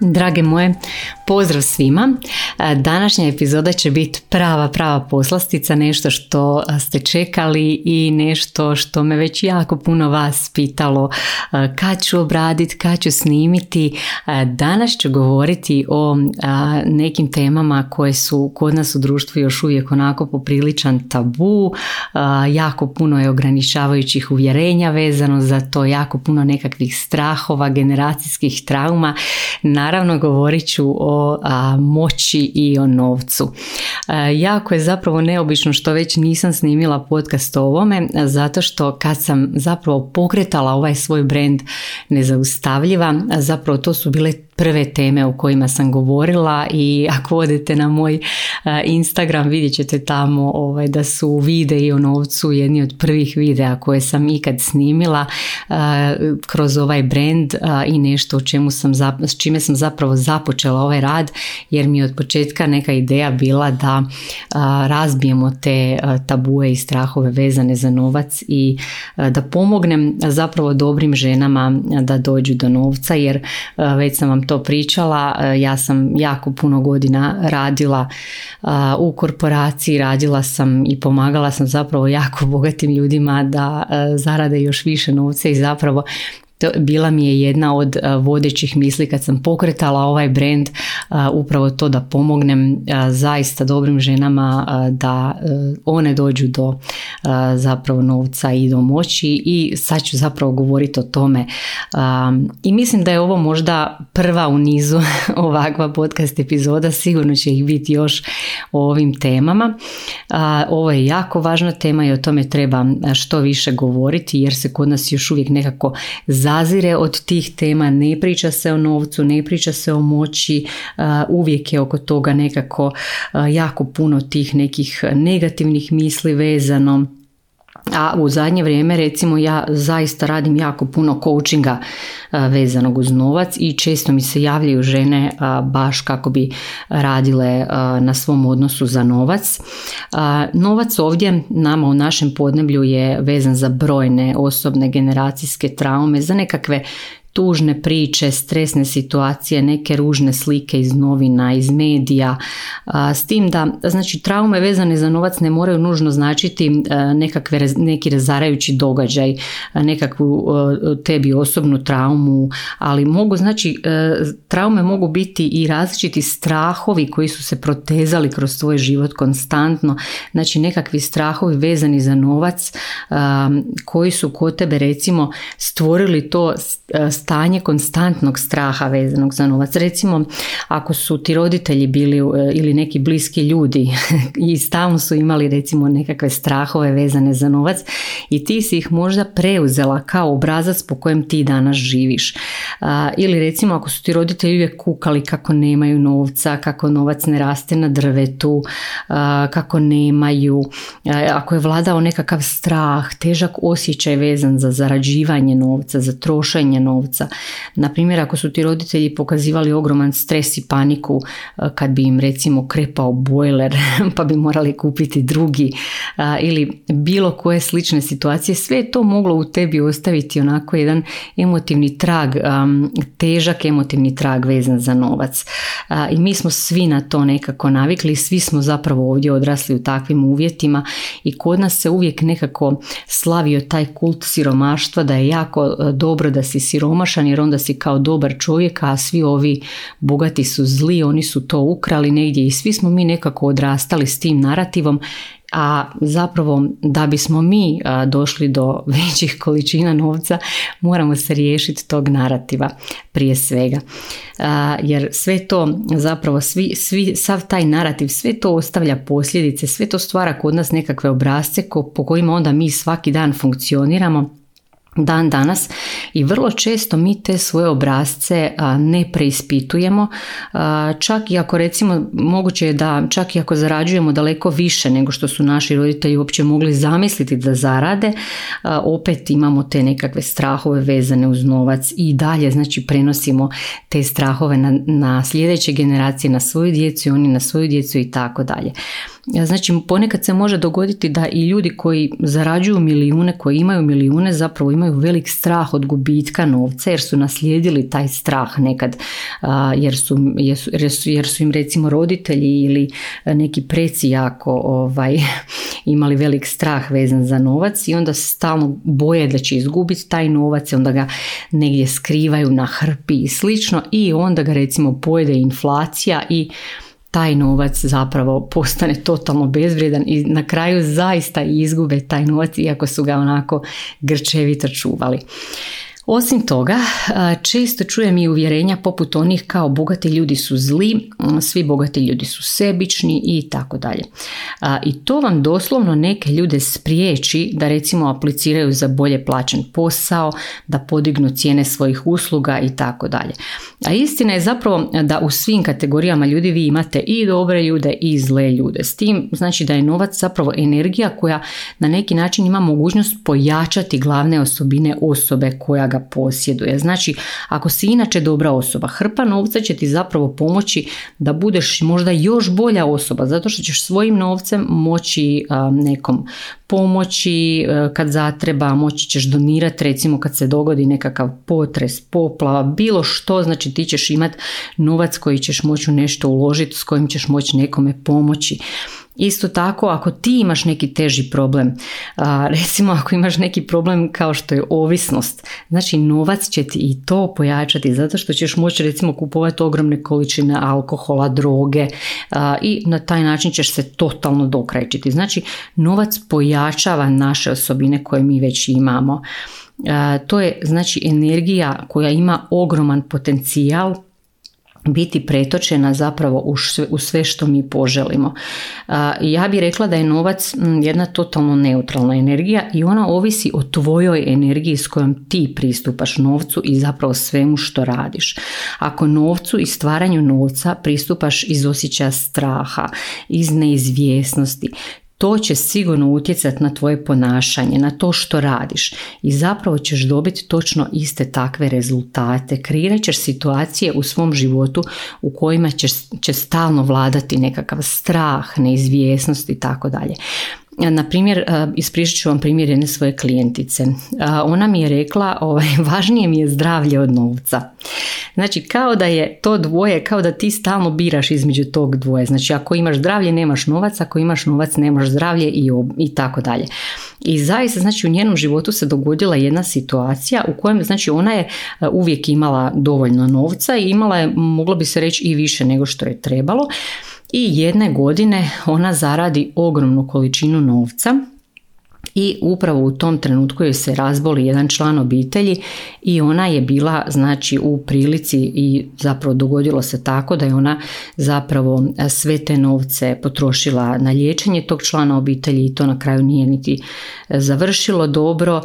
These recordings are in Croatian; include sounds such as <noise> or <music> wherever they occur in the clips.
Drage moje, pozdrav svima. Današnja epizoda će biti prava, prava poslastica, nešto što ste čekali i nešto što me već jako puno vas pitalo kad ću obraditi, kad ću snimiti. Danas ću govoriti o nekim temama koje su kod nas u društvu još uvijek onako popriličan tabu. Jako puno je ograničavajućih uvjerenja vezano za to, jako puno nekakvih strahova, generacijskih trauma. Naravno govorit ću o moći i o novcu. E, jako je zapravo neobično što već nisam snimila podcast o ovome, zato što kad sam zapravo pokretala ovaj svoj brand nezaustavljiva, zapravo to su bile prve teme o kojima sam govorila i ako odete na moj e, Instagram vidjet ćete tamo ovaj, da su videi o novcu jedni od prvih videa koje sam ikad snimila e, kroz ovaj brand i nešto o čemu sam, s čime sam zapravo započela ovaj rad jer mi je od početka neka ideja bila da razbijemo te tabue i strahove vezane za novac i da pomognem zapravo dobrim ženama da dođu do novca jer već sam vam to pričala, e, ja sam jako puno godina radila u korporaciji, radila sam i pomagala sam zapravo jako <laughs> bogatim ljudima da e, zarade još više novca i zapravo to bila mi je jedna od vodećih misli kad sam pokretala ovaj brand upravo to da pomognem zaista dobrim ženama da one dođu do zapravo novca i do moći i sad ću zapravo govoriti o tome. I mislim da je ovo možda prva u nizu <laughs> ovakva podcast epizoda sigurno će ih biti još o ovim temama. Ovo je jako važna tema i o tome treba što više govoriti jer se kod nas još uvijek nekako zazire od tih tema, ne priča se o novcu, ne priča se o moći, uvijek je oko toga nekako jako puno tih nekih negativnih misli vezano a u zadnje vrijeme recimo ja zaista radim jako puno coachinga vezanog uz novac i često mi se javljaju žene baš kako bi radile na svom odnosu za novac. Novac ovdje nama u našem podneblju je vezan za brojne osobne generacijske traume, za nekakve tužne priče, stresne situacije, neke ružne slike iz novina, iz medija, s tim da znači traume vezane za novac ne moraju nužno značiti nekakve, neki razarajući događaj, nekakvu tebi osobnu traumu, ali mogu znači e, traume mogu biti i različiti strahovi koji su se protezali kroz svoj život konstantno, znači nekakvi strahovi vezani za novac koji su kod tebe recimo stvorili to stanje konstantnog straha vezanog za novac. Recimo, ako su ti roditelji bili e, ili neki bliski ljudi <laughs> i stalno su imali recimo nekakve strahove vezane za novac i ti si ih možda preuzela kao obrazac po kojem ti danas živiš. Ili recimo ako su ti roditelji uvijek kukali kako nemaju novca, kako novac ne raste na drvetu, kako nemaju, ako je vladao nekakav strah, težak osjećaj vezan za zarađivanje novca, za trošenje novca, novca. Na primjer, ako su ti roditelji pokazivali ogroman stres i paniku e, kad bi im recimo krepao bojler <laughs> pa bi morali kupiti drugi ili bilo koje slične situacije, sve je to moglo u tebi ostaviti onako jedan emotivni trag, težak emotivni trag vezan za novac. I mi smo svi na to nekako navikli, svi smo zapravo ovdje odrasli u takvim uvjetima i kod nas se uvijek nekako slavio taj kult siromaštva da je jako e, dobro da si siromaš jer onda si kao dobar čovjek, a svi ovi bogati su zli, oni su to ukrali negdje i svi smo mi nekako odrastali s tim narativom a zapravo da bismo mi došli do <laughs> većih količina novca moramo se riješiti tog narativa prije svega. Jer sve to zapravo svi, svi, sav taj narativ sve to ostavlja posljedice sve to stvara kod nas nekakve obrazce po kojima onda mi svaki dan funkcioniramo dan danas i vrlo često mi te svoje obrazce ne preispitujemo, čak i ako recimo moguće je da čak i ako zarađujemo daleko više nego što su naši roditelji uopće mogli zamisliti da zarade, opet imamo te nekakve strahove vezane uz novac i dalje znači prenosimo te strahove na, na sljedeće generacije, na svoju djecu i oni na svoju djecu i tako dalje. Znači ponekad se može dogoditi da i ljudi koji zarađuju milijune, koji imaju milijune zapravo imaju velik strah od gubitka novca jer su naslijedili taj strah nekad jer su, jer su, jer su im recimo roditelji ili neki preci jako ovaj, <laughs> imali velik strah vezan za novac i onda stalno boje da će izgubiti taj novac i onda ga negdje skrivaju na hrpi i slično i onda ga recimo pojede inflacija i taj novac zapravo postane totalno bezvrijedan i na kraju zaista izgube taj novac iako su ga onako grčevito čuvali. Osim toga, često čujem i uvjerenja poput onih kao bogati ljudi su zli, svi bogati ljudi su sebični i tako dalje. I to vam doslovno neke ljude spriječi da recimo apliciraju za bolje plaćen posao, da podignu cijene svojih usluga i tako dalje. A istina je zapravo da u svim kategorijama ljudi vi imate i dobre ljude i zle ljude. S tim znači da je novac zapravo energija koja na neki način ima mogućnost pojačati glavne osobine osobe koja ga posjeduje. Znači, ako si inače dobra osoba, hrpa novca će ti zapravo pomoći da budeš možda još bolja osoba, zato što ćeš svojim novcem moći nekom pomoći e, kad zatreba, moći ćeš donirati recimo kad se dogodi nekakav potres, poplava, bilo što, znači ti ćeš imati novac koji ćeš moći nešto uložiti, s kojim ćeš moći nekome pomoći. Isto tako ako ti imaš neki teži problem, <laughs> recimo ako imaš neki problem kao što je ovisnost, znači novac će ti i to pojačati zato što ćeš moći recimo kupovati ogromne količine alkohola, droge i na taj način ćeš se totalno dokrajčiti. Znači novac pojačava naše osobine koje mi već imamo. To je znači energija koja ima ogroman potencijal biti pretočena zapravo u sve što mi poželimo. Ja bih rekla da je novac jedna totalno neutralna energija i ona ovisi o tvojoj energiji s kojom ti pristupaš novcu i zapravo svemu što radiš. Ako novcu i stvaranju novca pristupaš iz osjećaja straha, iz neizvjesnosti, to će sigurno utjecati na tvoje ponašanje, na to što radiš i zapravo ćeš dobiti točno iste takve rezultate. Kreirat ćeš situacije u svom životu u kojima će, će stalno vladati nekakav strah, neizvjesnost i tako dalje. Na primjer, e, ispričat ću vam primjer jedne svoje klijentice. E, ona mi je rekla, ovaj, <laughs> važnije mi je zdravlje od novca. Znači, kao da je to dvoje, kao da ti stalno biraš između tog dvoje. Znači, ako imaš zdravlje, nemaš novac, ako imaš novac, nemaš zdravlje i, i tako dalje. I zaista, znači, u njenom životu se dogodila jedna situacija u kojem, znači, ona je e, uvijek imala dovoljno novca i imala je, moglo bi se reći, i više nego što je trebalo i jedne godine ona zaradi ogromnu količinu novca i upravo u tom trenutku joj se razboli jedan član obitelji i ona je bila znači u prilici i zapravo dogodilo se tako da je ona zapravo sve te novce potrošila na liječenje tog člana obitelji i to na kraju nije niti završilo dobro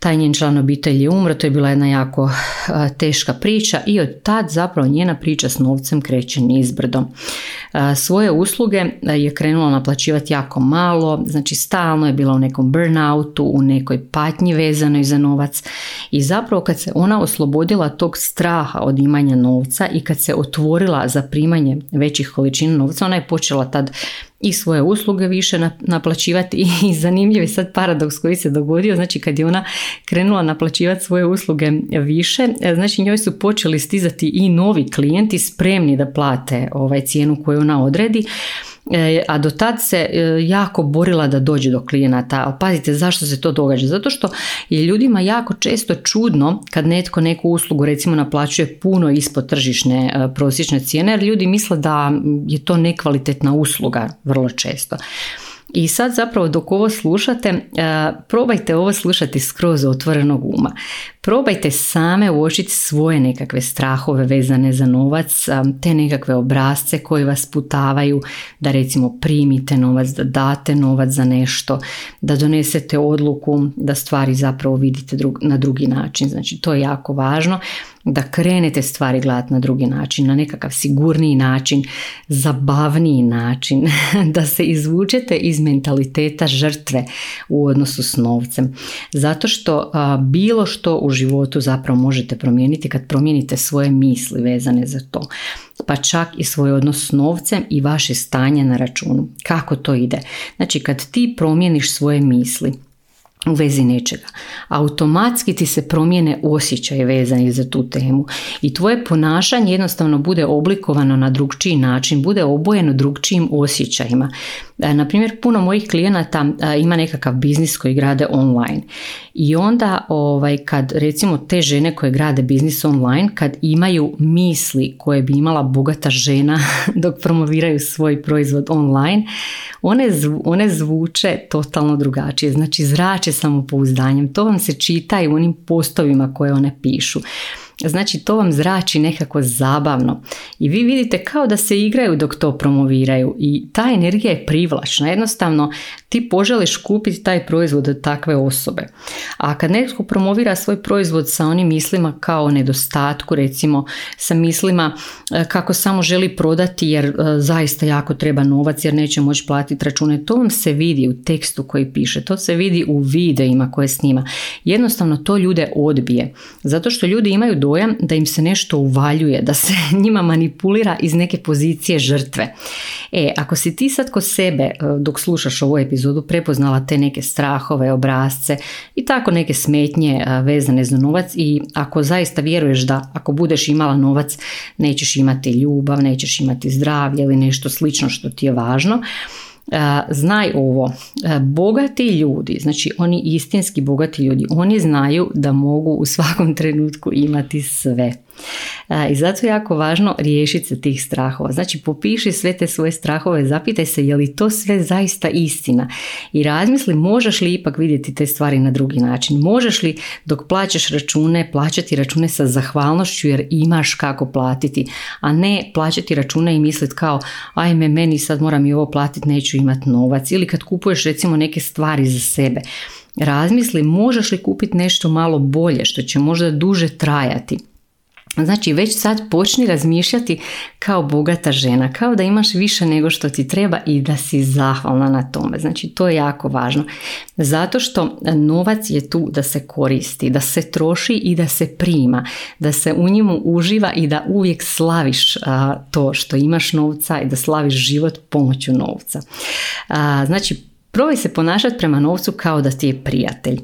taj njen član obitelji je umro, to je bila jedna jako teška priča i od tad zapravo njena priča s novcem kreće nizbrdo. Svoje usluge je krenula naplaćivati jako malo, znači stalno je bila u nekom burnoutu, u nekoj patnji vezanoj za novac i zapravo kad se ona oslobodila tog straha od imanja novca i kad se otvorila za primanje većih količina novca, ona je počela tad i svoje usluge više naplaćivati i zanimljiv je sad paradoks koji se dogodio, znači kad je ona krenula naplaćivati svoje usluge više, e, znači njoj su počeli stizati i novi klijenti spremni da plate ovaj cijenu koju ona odredi, a do tad se e, jako borila da dođe do klijenata. Pazite zašto se to događa? Zato što je ljudima jako često čudno kad netko neku uslugu recimo naplaćuje puno ispod tržišne e, prosječne cijene jer ljudi misle da je to nekvalitetna usluga vrlo često. I sad zapravo dok ovo slušate, e, probajte ovo slušati skroz otvorenog uma. Probajte same uočiti svoje nekakve strahove vezane za novac, te nekakve obrazce koji vas putavaju da recimo primite novac, da date novac za nešto, da donesete odluku, da stvari zapravo vidite na drugi način. Znači to je jako važno da krenete stvari gledati na drugi način, na nekakav sigurniji način, zabavniji način, <laughs> da se izvučete iz mentaliteta žrtve u odnosu s novcem. Zato što bilo što u životu zapravo možete promijeniti kad promijenite svoje misli vezane za to. Pa čak i svoj odnos s novcem i vaše stanje na računu. Kako to ide? Znači kad ti promijeniš svoje misli, u vezi nečega. Automatski ti se promijene osjećaje vezani za tu temu i tvoje ponašanje jednostavno bude oblikovano na drugčiji način, bude obojeno drugčijim osjećajima. E, na primjer, puno mojih klijenata e, ima nekakav biznis koji grade online i onda ovaj, kad recimo te žene koje grade biznis online, kad imaju misli koje bi imala bogata žena <laughs> dok promoviraju svoj proizvod online, one, one zvuče totalno drugačije. Znači zrače samopouzdanjem. To vam se čita i u onim postovima koje one pišu. Znači to vam zrači nekako zabavno i vi vidite kao da se igraju dok to promoviraju i ta energija je privlačna. Jednostavno ti poželiš kupiti taj proizvod od takve osobe. A kad netko promovira svoj proizvod sa onim mislima kao nedostatku, recimo sa mislima e, kako samo želi prodati jer e, zaista jako treba novac jer neće moći platiti račune, to vam se vidi u tekstu koji piše, to se vidi u videima koje snima. Jednostavno to ljude odbije. Zato što ljudi imaju dojam da im se nešto uvaljuje, da se <laughs> njima manipulira iz neke pozicije žrtve. E, ako si ti sad ko sebe e, dok slušaš ovu epizodu prepoznala te neke strahove, obrazce i tako neke smetnje e, vezane za novac i ako zaista vjeruješ da ako budeš imala novac nećeš imati ljubav, nećeš imati zdravlje ili nešto slično što ti je važno, znaj ovo, bogati ljudi, znači oni istinski bogati ljudi, oni znaju da mogu u svakom trenutku imati sve. I zato je jako važno riješiti se tih strahova. Znači popiši sve te svoje strahove, zapitaj se je li to sve zaista istina i razmisli možeš li ipak vidjeti te stvari na drugi način. Možeš li dok plaćaš račune, plaćati račune sa zahvalnošću jer imaš kako platiti, a ne plaćati račune i misliti kao ajme meni sad moram i ovo platiti, neću imati novac ili kad kupuješ recimo neke stvari za sebe. Razmisli možeš li kupiti nešto malo bolje što će možda duže trajati Znači već sad počni razmišljati kao bogata žena, kao da imaš više nego što ti treba i da si zahvalna na tome. Znači to je jako važno. Zato što novac je tu da se koristi, da se troši i da se prima, da se u njemu uživa i da uvijek slaviš to što imaš novca i da slaviš život pomoću novca. znači Probaj se ponašati prema novcu kao da ti je prijatelj.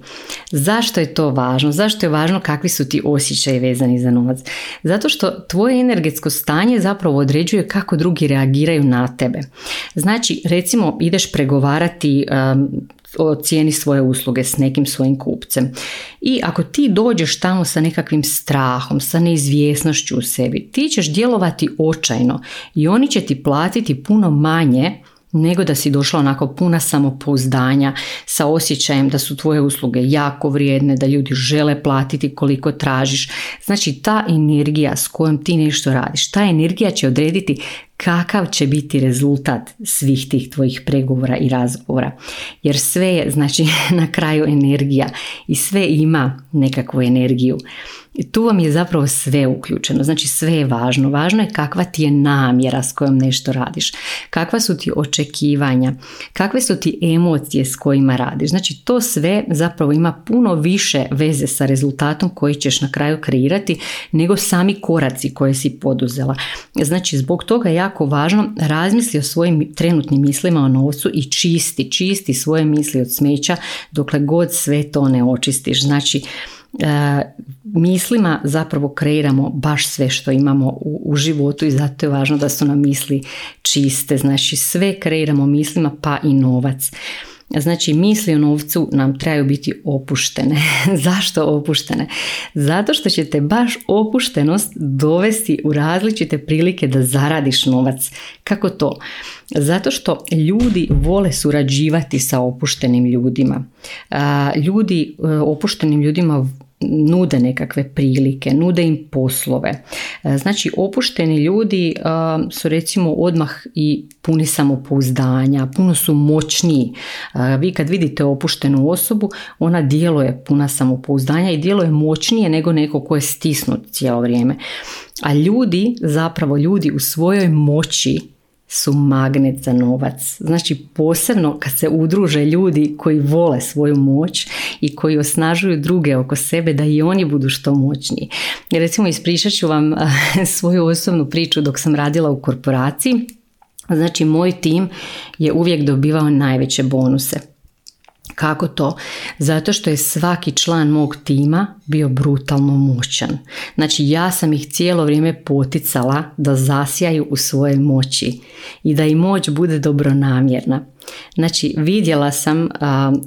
Zašto je to važno? Zašto je važno kakvi su ti osjećaji vezani za novac? Zato što tvoje energetsko stanje zapravo određuje kako drugi reagiraju na tebe. Znači, recimo, ideš pregovarati um, o cijeni svoje usluge s nekim svojim kupcem. I ako ti dođeš tamo sa nekakvim strahom, sa neizvjesnošću u sebi, ti ćeš djelovati očajno i oni će ti platiti puno manje nego da si došla onako puna samopouzdanja sa osjećajem da su tvoje usluge jako vrijedne, da ljudi žele platiti koliko tražiš. Znači ta energija s kojom ti nešto radiš, ta energija će odrediti kakav će biti rezultat svih tih tvojih pregovora i razgovora. Jer sve je znači <laughs> na kraju energija i sve ima nekakvu energiju. I tu vam je zapravo sve uključeno, znači sve je važno. Važno je kakva ti je namjera s kojom nešto radiš, kakva su ti očekivanja, kakve su ti emocije s kojima radiš. Znači to sve zapravo ima puno više veze sa rezultatom koji ćeš na kraju kreirati nego sami koraci koje si poduzela. Znači zbog toga je jako važno razmisli o svojim trenutnim mislima o novcu i čisti, čisti svoje misli od smeća dokle god sve to ne očistiš. Znači E, mislima zapravo kreiramo baš sve što imamo u, u životu i zato je važno da su nam misli čiste. Znači sve kreiramo mislima pa i novac. Znači misli o novcu nam trebaju biti opuštene. <laughs> Zašto opuštene? Zato što će te baš opuštenost dovesti u različite prilike da zaradiš novac. Kako to? Zato što ljudi vole surađivati sa opuštenim ljudima. Ljudi e, opuštenim ljudima nude nekakve prilike, nude im poslove. E, znači opušteni ljudi e, su recimo odmah i puni samopouzdanja, puno su moćniji. E, vi kad vidite opuštenu osobu, ona djeluje puna samopouzdanja i djeluje moćnije nego neko ko je stisnut cijelo vrijeme. A ljudi, zapravo ljudi u svojoj moći su magnet za novac. Znači posebno kad se udruže ljudi koji vole svoju moć i koji osnažuju druge oko sebe da i oni budu što moćniji. Recimo ispričat ću vam <laughs> svoju osobnu priču dok sam radila u korporaciji. Znači moj tim je uvijek dobivao najveće bonuse. Kako to? Zato što je svaki član mog tima bio brutalno moćan. Znači ja sam ih cijelo vrijeme poticala da zasjaju u svojoj moći i da im moć bude dobronamjerna. Znači vidjela sam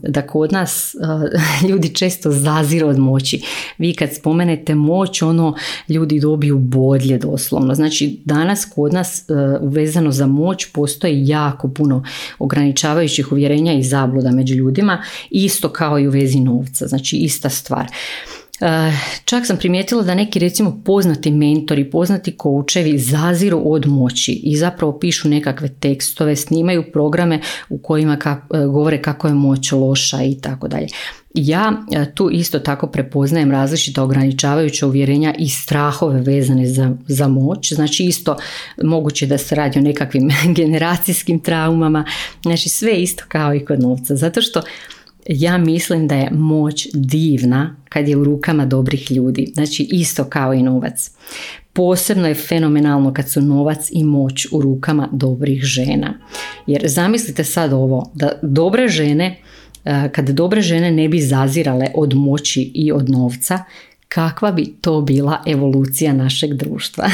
da kod nas <laughs> ljudi često zaziru od moći. Vi kad spomenete moć, ono ljudi dobiju bodlje doslovno. Znači danas kod nas vezano za moć postoji jako puno ograničavajućih uvjerenja i zabluda među ljudima, isto kao i u vezi novca. Znači ista stvar. Eh, čak sam primijetila da neki recimo poznati mentori, poznati koučevi zaziru od moći i zapravo pišu nekakve tekstove, snimaju programe u kojima eh, govore kako je moć loša i tako dalje. Ja eh, tu isto tako prepoznajem različita ograničavajuća uvjerenja i strahove vezane za, za moć. Znači isto moguće da se radi o nekakvim <laughs> generacijskim traumama. Znači sve isto kao i kod novca. Zato što ja mislim da je moć divna kad je u rukama dobrih ljudi. Znači isto kao i novac. Posebno je fenomenalno kad su novac i moć u rukama dobrih žena. Jer zamislite sad ovo, da dobre žene, e, kad dobre žene ne bi zazirale od moći i od novca, kakva bi to bila evolucija našeg društva?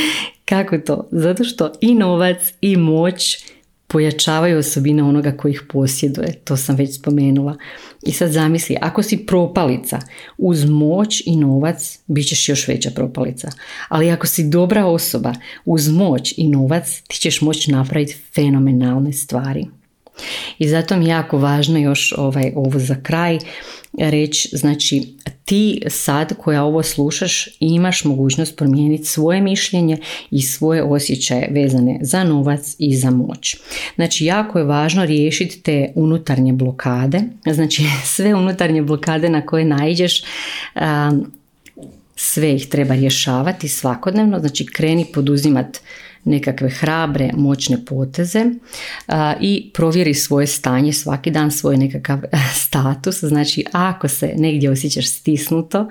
<laughs> Kako to? Zato što i novac i moć pojačavaju osobine onoga koji ih posjeduje, to sam već spomenula. I sad zamisli, ako si propalica, uz moć i novac bit ćeš još veća propalica. Ali ako si dobra osoba, uz moć i novac ti ćeš moći napraviti fenomenalne stvari. I zato mi je jako važno još ovaj, ovo za kraj reći, znači ti sad koja ovo slušaš imaš mogućnost promijeniti svoje mišljenje i svoje osjećaje vezane za novac i za moć. Znači jako je važno riješiti te unutarnje blokade, znači <laughs> sve unutarnje blokade na koje naiđeš sve ih treba rješavati svakodnevno, znači kreni poduzimati nekakve hrabre, moćne poteze i provjeri svoje stanje svaki dan, svoj nekakav <laughs> status. Znači, ako se negdje osjećaš stisnuto,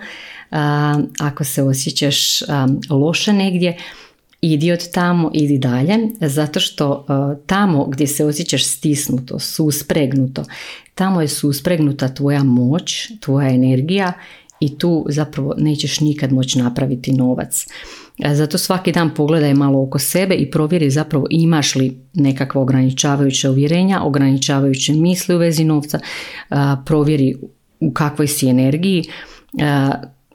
ako se osjećaš loše negdje, idi od tamo, idi dalje, zato što tamo gdje se osjećaš stisnuto, suspregnuto, tamo je suspregnuta tvoja moć, tvoja energija i tu zapravo nećeš nikad moći napraviti novac. Zato svaki dan pogledaj malo oko sebe i provjeri zapravo imaš li nekakva ograničavajuća uvjerenja, ograničavajuće misli u vezi novca, provjeri u kakvoj si energiji.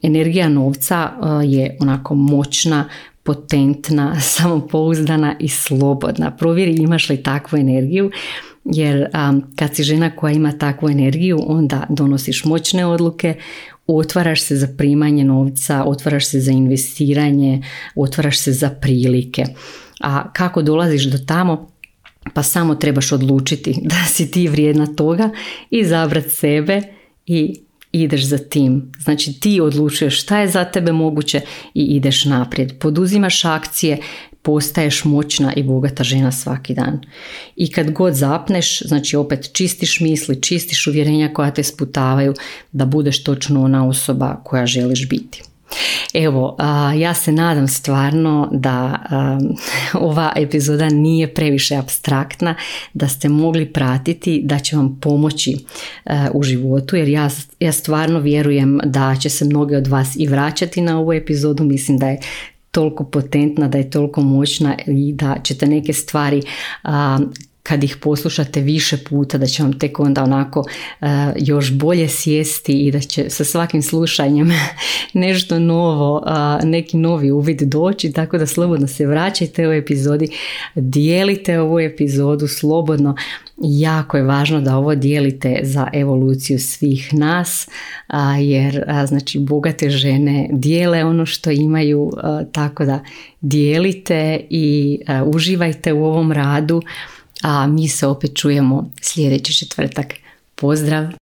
Energija novca je onako moćna, potentna, <laughs> samopouzdana i slobodna. Provjeri imaš li takvu energiju jer kad si žena koja ima takvu energiju onda donosiš moćne odluke, otvaraš se za primanje novca, otvaraš se za investiranje, otvaraš se za prilike. A kako dolaziš do tamo? Pa samo trebaš odlučiti <laughs> da si ti vrijedna toga i zabrat sebe i ideš za tim. Znači ti odlučuješ šta je za tebe moguće i ideš naprijed. Poduzimaš akcije, postaješ moćna i bogata žena svaki dan. I kad god zapneš, znači opet čistiš misli, čistiš uvjerenja koja te sputavaju da budeš točno ona osoba koja želiš biti. Evo, ja se nadam stvarno da <laughs> ova epizoda nije previše abstraktna, da ste mogli pratiti, da će vam pomoći u životu, jer ja, ja stvarno vjerujem da će se mnogi od vas i vraćati na ovu epizodu, mislim da je toliko potentna, da je toliko močna, da če te neke stvari um, kad ih poslušate više puta da će vam tek onda onako uh, još bolje sjesti i da će sa svakim slušanjem <laughs> nešto novo, uh, neki novi uvid doći, tako da slobodno se vraćajte u epizodi, dijelite ovu epizodu slobodno, jako je važno da ovo dijelite za evoluciju svih nas, jer znači bogate žene dijele ono što imaju, tako da dijelite i uživajte u ovom radu a mi se opet čujemo sljedeći četvrtak. Pozdrav!